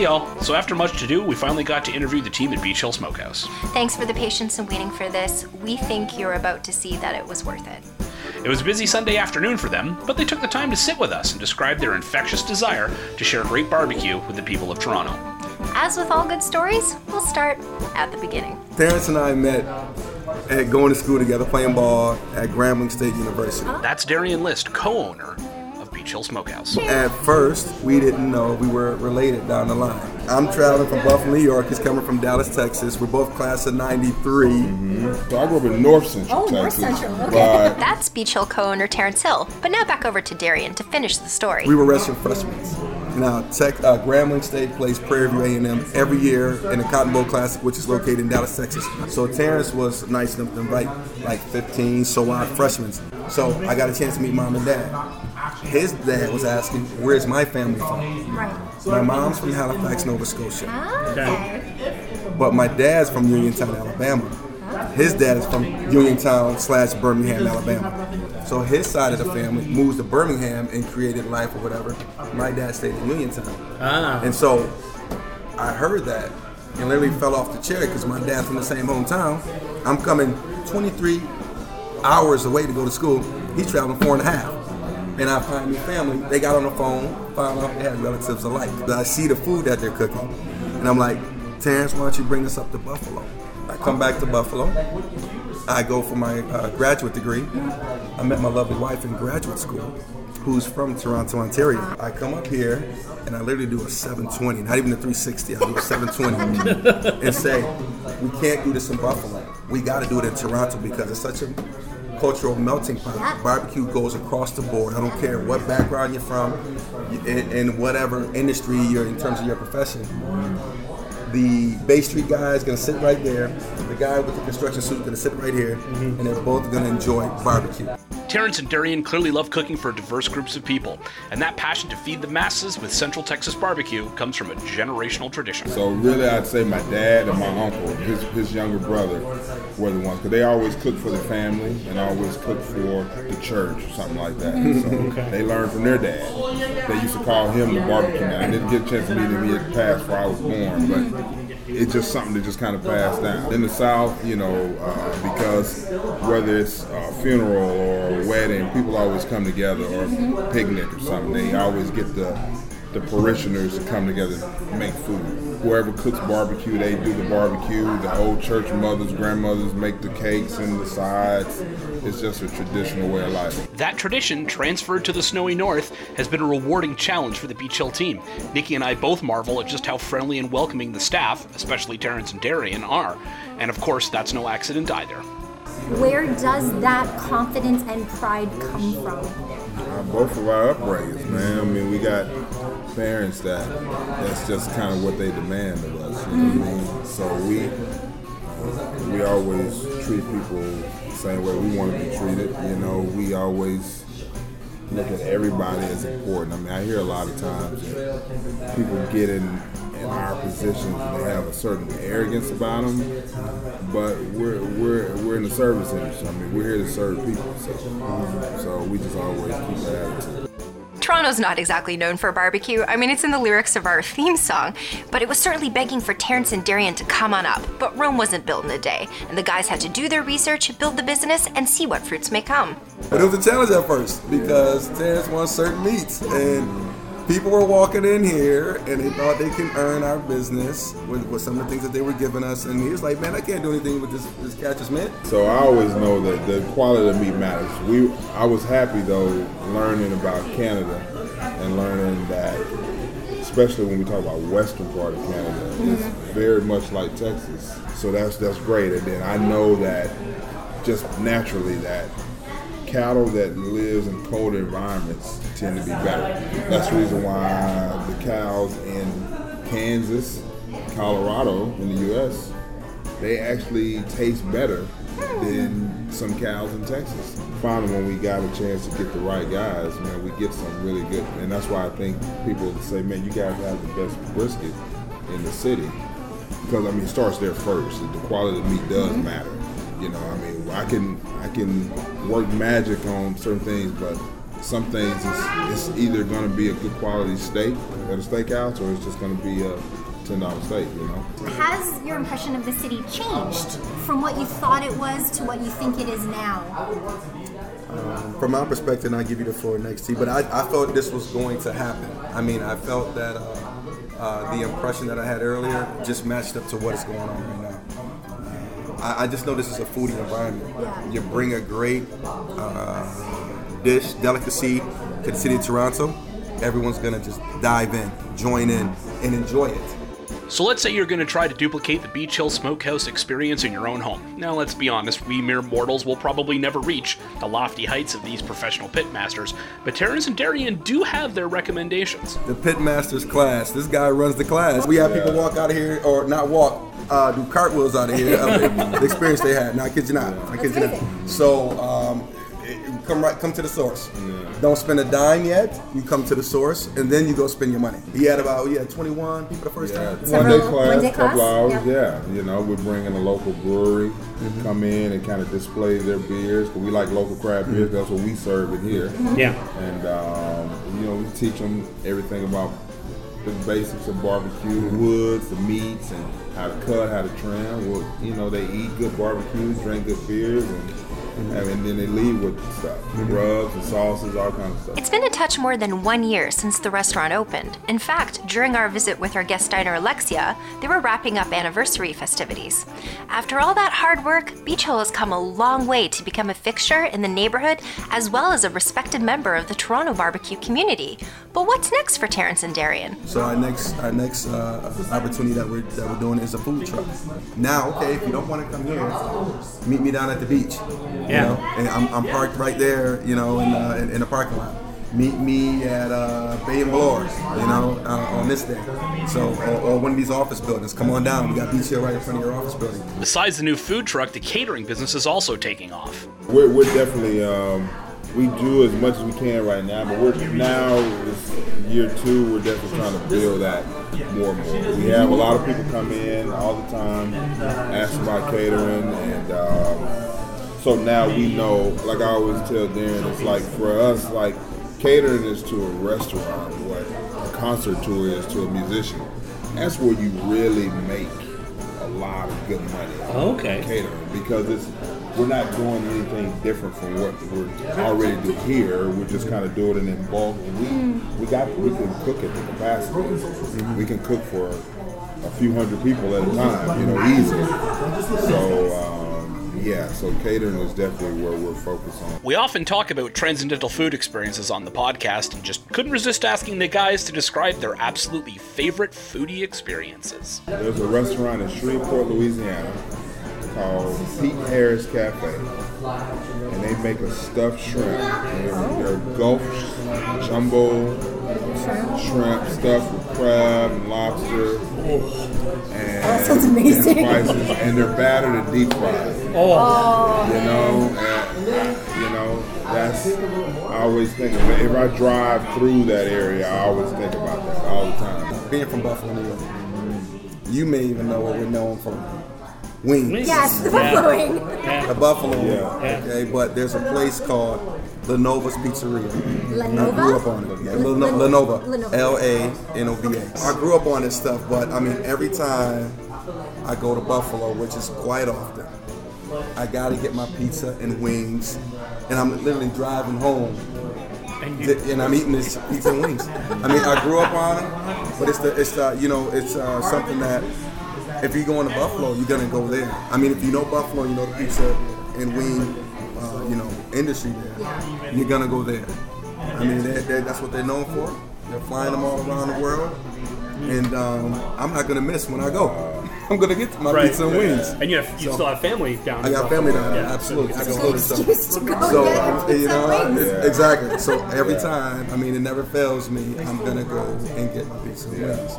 Hey y'all, so after much to do, we finally got to interview the team at Beach Hill Smokehouse. Thanks for the patience in waiting for this. We think you're about to see that it was worth it. It was a busy Sunday afternoon for them, but they took the time to sit with us and describe their infectious desire to share great barbecue with the people of Toronto. As with all good stories, we'll start at the beginning. Terrence and I met at going to school together, playing ball at Grambling State University. That's Darian List, co owner of Beach Hill Smokehouse. At first, we didn't know we were related down the line. I'm traveling from Buffalo, New York. He's coming from Dallas, Texas. We're both class of 93. So I grew up in North Central Oh, North Texas. Central, okay. But That's Beach Hill co owner Terrence Hill. But now back over to Darian to finish the story. We were redshirt freshmen. Now, Tech, uh, Grambling State plays Prairie View A&M every year in the Cotton Bowl Classic, which is located in Dallas, Texas. So Terrence was nice enough to invite like 15 so odd freshmen. So I got a chance to meet mom and dad. His dad was asking, "Where's my family from?" Right. My mom's from Halifax, Nova Scotia, Okay. but my dad's from Uniontown, Alabama. His dad is from Uniontown slash Birmingham, Alabama. So his side of the family moves to Birmingham and created life or whatever. My dad stayed in Uniontown. Ah. And so I heard that and literally fell off the chair because my dad's from the same hometown. I'm coming 23 hours away to go to school. He's traveling four and a half. And I find new family. They got on the phone, found out they had relatives alike. I see the food that they're cooking. And I'm like, Terrence, why don't you bring us up to Buffalo? I come back to Buffalo. I go for my uh, graduate degree. I met my lovely wife in graduate school, who's from Toronto, Ontario. I come up here and I literally do a 720, not even a 360. I do a 720 and say, we can't do this in Buffalo. We got to do it in Toronto because it's such a cultural melting pot. Yeah. Barbecue goes across the board. I don't care what background you're from, in, in whatever industry you're in terms of your profession the Bay Street guy is gonna sit right there. The guy with the construction suit is gonna sit right here, mm-hmm. and they're both gonna enjoy barbecue. Terrence and Darian clearly love cooking for diverse groups of people, and that passion to feed the masses with Central Texas barbecue comes from a generational tradition. so really, I'd say my dad and my uncle, his, his younger brother, were the ones because they always cooked for the family and always cooked for the church or something like that. So they learned from their dad. They used to call him the barbecue man. I didn't get a chance to meet him. He had passed before I was born, but it's just something that just kind of passed down. In the South, you know, uh, because whether it's a funeral or a wedding, people always come together or picnic or something. They always get the the parishioners to come together and make food. Whoever cooks barbecue, they do the barbecue. The old church mothers, grandmothers make the cakes and the sides. It's just a traditional way of life. That tradition, transferred to the snowy north, has been a rewarding challenge for the Beach Hill team. Nikki and I both marvel at just how friendly and welcoming the staff, especially Terrence and Darian, are. And of course, that's no accident either. Where does that confidence and pride come from? Uh, both of our upbringings, man. I mean, we got parents that that's just kind of what they demand of us. You know what I mean? So we uh, we always treat people the same way we want to be treated. You know, we always look at everybody as important. I mean, I hear a lot of times people get in in our positions and they have a certain arrogance about them, but we're we're we're in the service industry. I mean, we're here to serve people. So, so we just always keep that attitude. Toronto's not exactly known for barbecue. I mean, it's in the lyrics of our theme song, but it was certainly begging for Terrence and Darian to come on up. But Rome wasn't built in a day, and the guys had to do their research, build the business, and see what fruits may come. But it was a challenge at first because Terrence wants certain meats, and people were walking in here and they thought they can earn our business with, with some of the things that they were giving us. And he was like, "Man, I can't do anything with this this catcher's mint." So I always know that the quality of meat matters. We, I was happy though learning about Canada and learning that, especially when we talk about western part of Canada, it's mm-hmm. very much like Texas. So that's that's great. And then I know that just naturally that cattle that lives in cold environments tend to be better. That's the reason why the cows in Kansas, Colorado, in the U.S. they actually taste better than some cows in Texas. Finally, when we got a chance to get the right guys, man, we get some really good. And that's why I think people say, man, you guys have the best brisket in the city. Because I mean, it starts there first. The quality of meat does mm-hmm. matter. You know, I mean, I can I can work magic on certain things, but some things it's, it's either going to be a good quality steak at a steakhouse or it's just going to be a ten dollar steak. You know. Has your impression of the city changed from what you thought it was to what you think it is now? From my perspective, and I'll give you the floor next to you, but I, I felt this was going to happen. I mean, I felt that uh, uh, the impression that I had earlier just matched up to what is going on right now. I, I just know this is a foodie environment. You bring a great uh, dish, delicacy to the city of Toronto, everyone's gonna just dive in, join in, and enjoy it. So let's say you're going to try to duplicate the Beach Hill Smokehouse experience in your own home. Now, let's be honest, we mere mortals will probably never reach the lofty heights of these professional pitmasters, but Terrence and Darian do have their recommendations. the pitmasters class. This guy runs the class. We have people walk out of here, or not walk, uh, do cartwheels out of here. of the, experience they had. Now, I kid you not. I kid you not. So, it- come right, come to the source. Don't spend a dime yet. You come to the source, and then you go spend your money. He had about yeah, 21 people the first Yeah, time. one day class, one day couple class, hours. yeah. Yeah. you know, we bring in a local brewery, mm-hmm. come in and kind of display their beers. 'cause we like local craft beers. Mm-hmm. That's what we serve in here. Mm-hmm. Yeah. And um, you know, we teach them everything about the basics of barbecue, the woods, the meats, and how to cut, how to trim. Well, you know, they eat good barbecues, drink good beers, and, and then they leave with stuff, rubs and sauces, all kinds of stuff. It's been a touch more than one year since the restaurant opened. In fact, during our visit with our guest diner Alexia, they were wrapping up anniversary festivities. After all that hard work, Beach Hill has come a long way to become a fixture in the neighborhood as well as a respected member of the Toronto barbecue community. But what's next for Terrence and Darian? So our next our next uh, opportunity that we're that we're doing is a food truck. Now, okay, if you don't want to come here, meet me down at the beach. You Yeah. know, and I'm, I'm parked right there, you know, in, uh, in, in the parking lot. Meet me at uh, Bay and Bloor, you know, uh, on this day. So, or, or one of these office buildings. Come on down. We got Beach Hill right in front of your office building. Besides the new food truck, the catering business is also taking off. We're, we're definitely um, we do as much as we can right now, but we're now this year two. We're definitely trying to build that more and more. We have a lot of people come in all the time, ask about catering, and um, so now we know. Like I always tell Darren, it's like for us, like catering is to a restaurant what a concert tour is to a musician. That's where you really make a lot of good money. Okay. Catering because it's we're not doing anything different from what we're already do here. We're just kind of doing it in bulk. We we got we can cook at the capacity. We can cook for a few hundred people at a time, you know, easily. So um, yeah, so catering is definitely where we're focused on. We often talk about transcendental food experiences on the podcast and just couldn't resist asking the guys to describe their absolutely favorite foodie experiences. There's a restaurant in Shreveport, Louisiana called Pete Harris Cafe. And they make a stuffed shrimp. They're, they're Gulf jumbo shrimp stuffed with crab and lobster. And, oh, That sounds amazing. And spices. And they're battered and deep fried. Oh, You know, and, you know, that's I always think of it. If I drive through that area, I always think about that all the time. Being from Buffalo, New York, you may even know what we're known for. Wings. Yes, the Yeah. buffalo wing. The Buffalo wing. Okay, but there's a place called La Nova's Pizzeria. La Nova? I grew up on it. Yeah, Leno- Len- La Nova. Lenova. L A N O V A. I grew up on this stuff, but I mean, every time I go to Buffalo, which is quite often, I gotta get my pizza and wings, and I'm literally driving home. th- And I'm eating this pizza and wings. I mean, I grew up on it, but it's the, it's the, you know, it's uh, something that if you're going to Buffalo, you're gonna go there. I mean, if you know Buffalo, you know the pizza and wing, uh, you know, industry there. You're gonna go there. I mean, they they that's what they're known for. They're flying them all around the world, and um, I'm not gonna miss when I go. I'm gonna get my right. pizza and wings. And you, have, you So- still have family down. I got Buffalo. family down there, Yeah, absolutely. so I you can can go to Excuse to go So you know, and wings. it- exactly. So every Yeah. time, I mean, it never fails me. I'm gonna go and get my pizza and wings.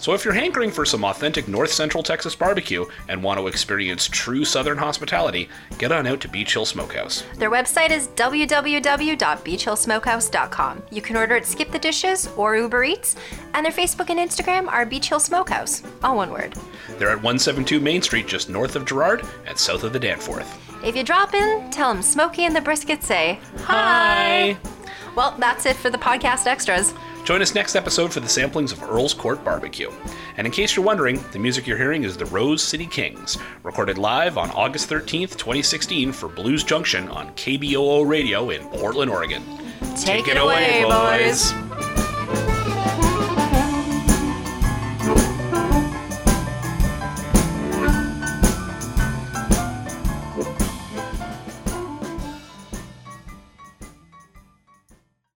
So if you're hankering for some authentic North Central Texas barbecue and want to experience true Southern hospitality, get on out to Beach Hill Smokehouse. Their website is www.beachhillsmokehouse.com. You can order at Skip the Dishes or Uber Eats, and their Facebook and Instagram are Beach Hill Smokehouse, all one word. They're at 172 Main Street, just north of Gerrard and south of the Danforth. If you drop in, tell them Smokey and the Brisket say hi. Well, that's it for the podcast extras. Join us next episode for the samplings of Earl's Court Barbecue. And in case you're wondering, the music you're hearing is the Rose City Kings, recorded live on August 13th, 2016 for Blues Junction on KBOO Radio in Portland, Oregon. Take, it away, boys.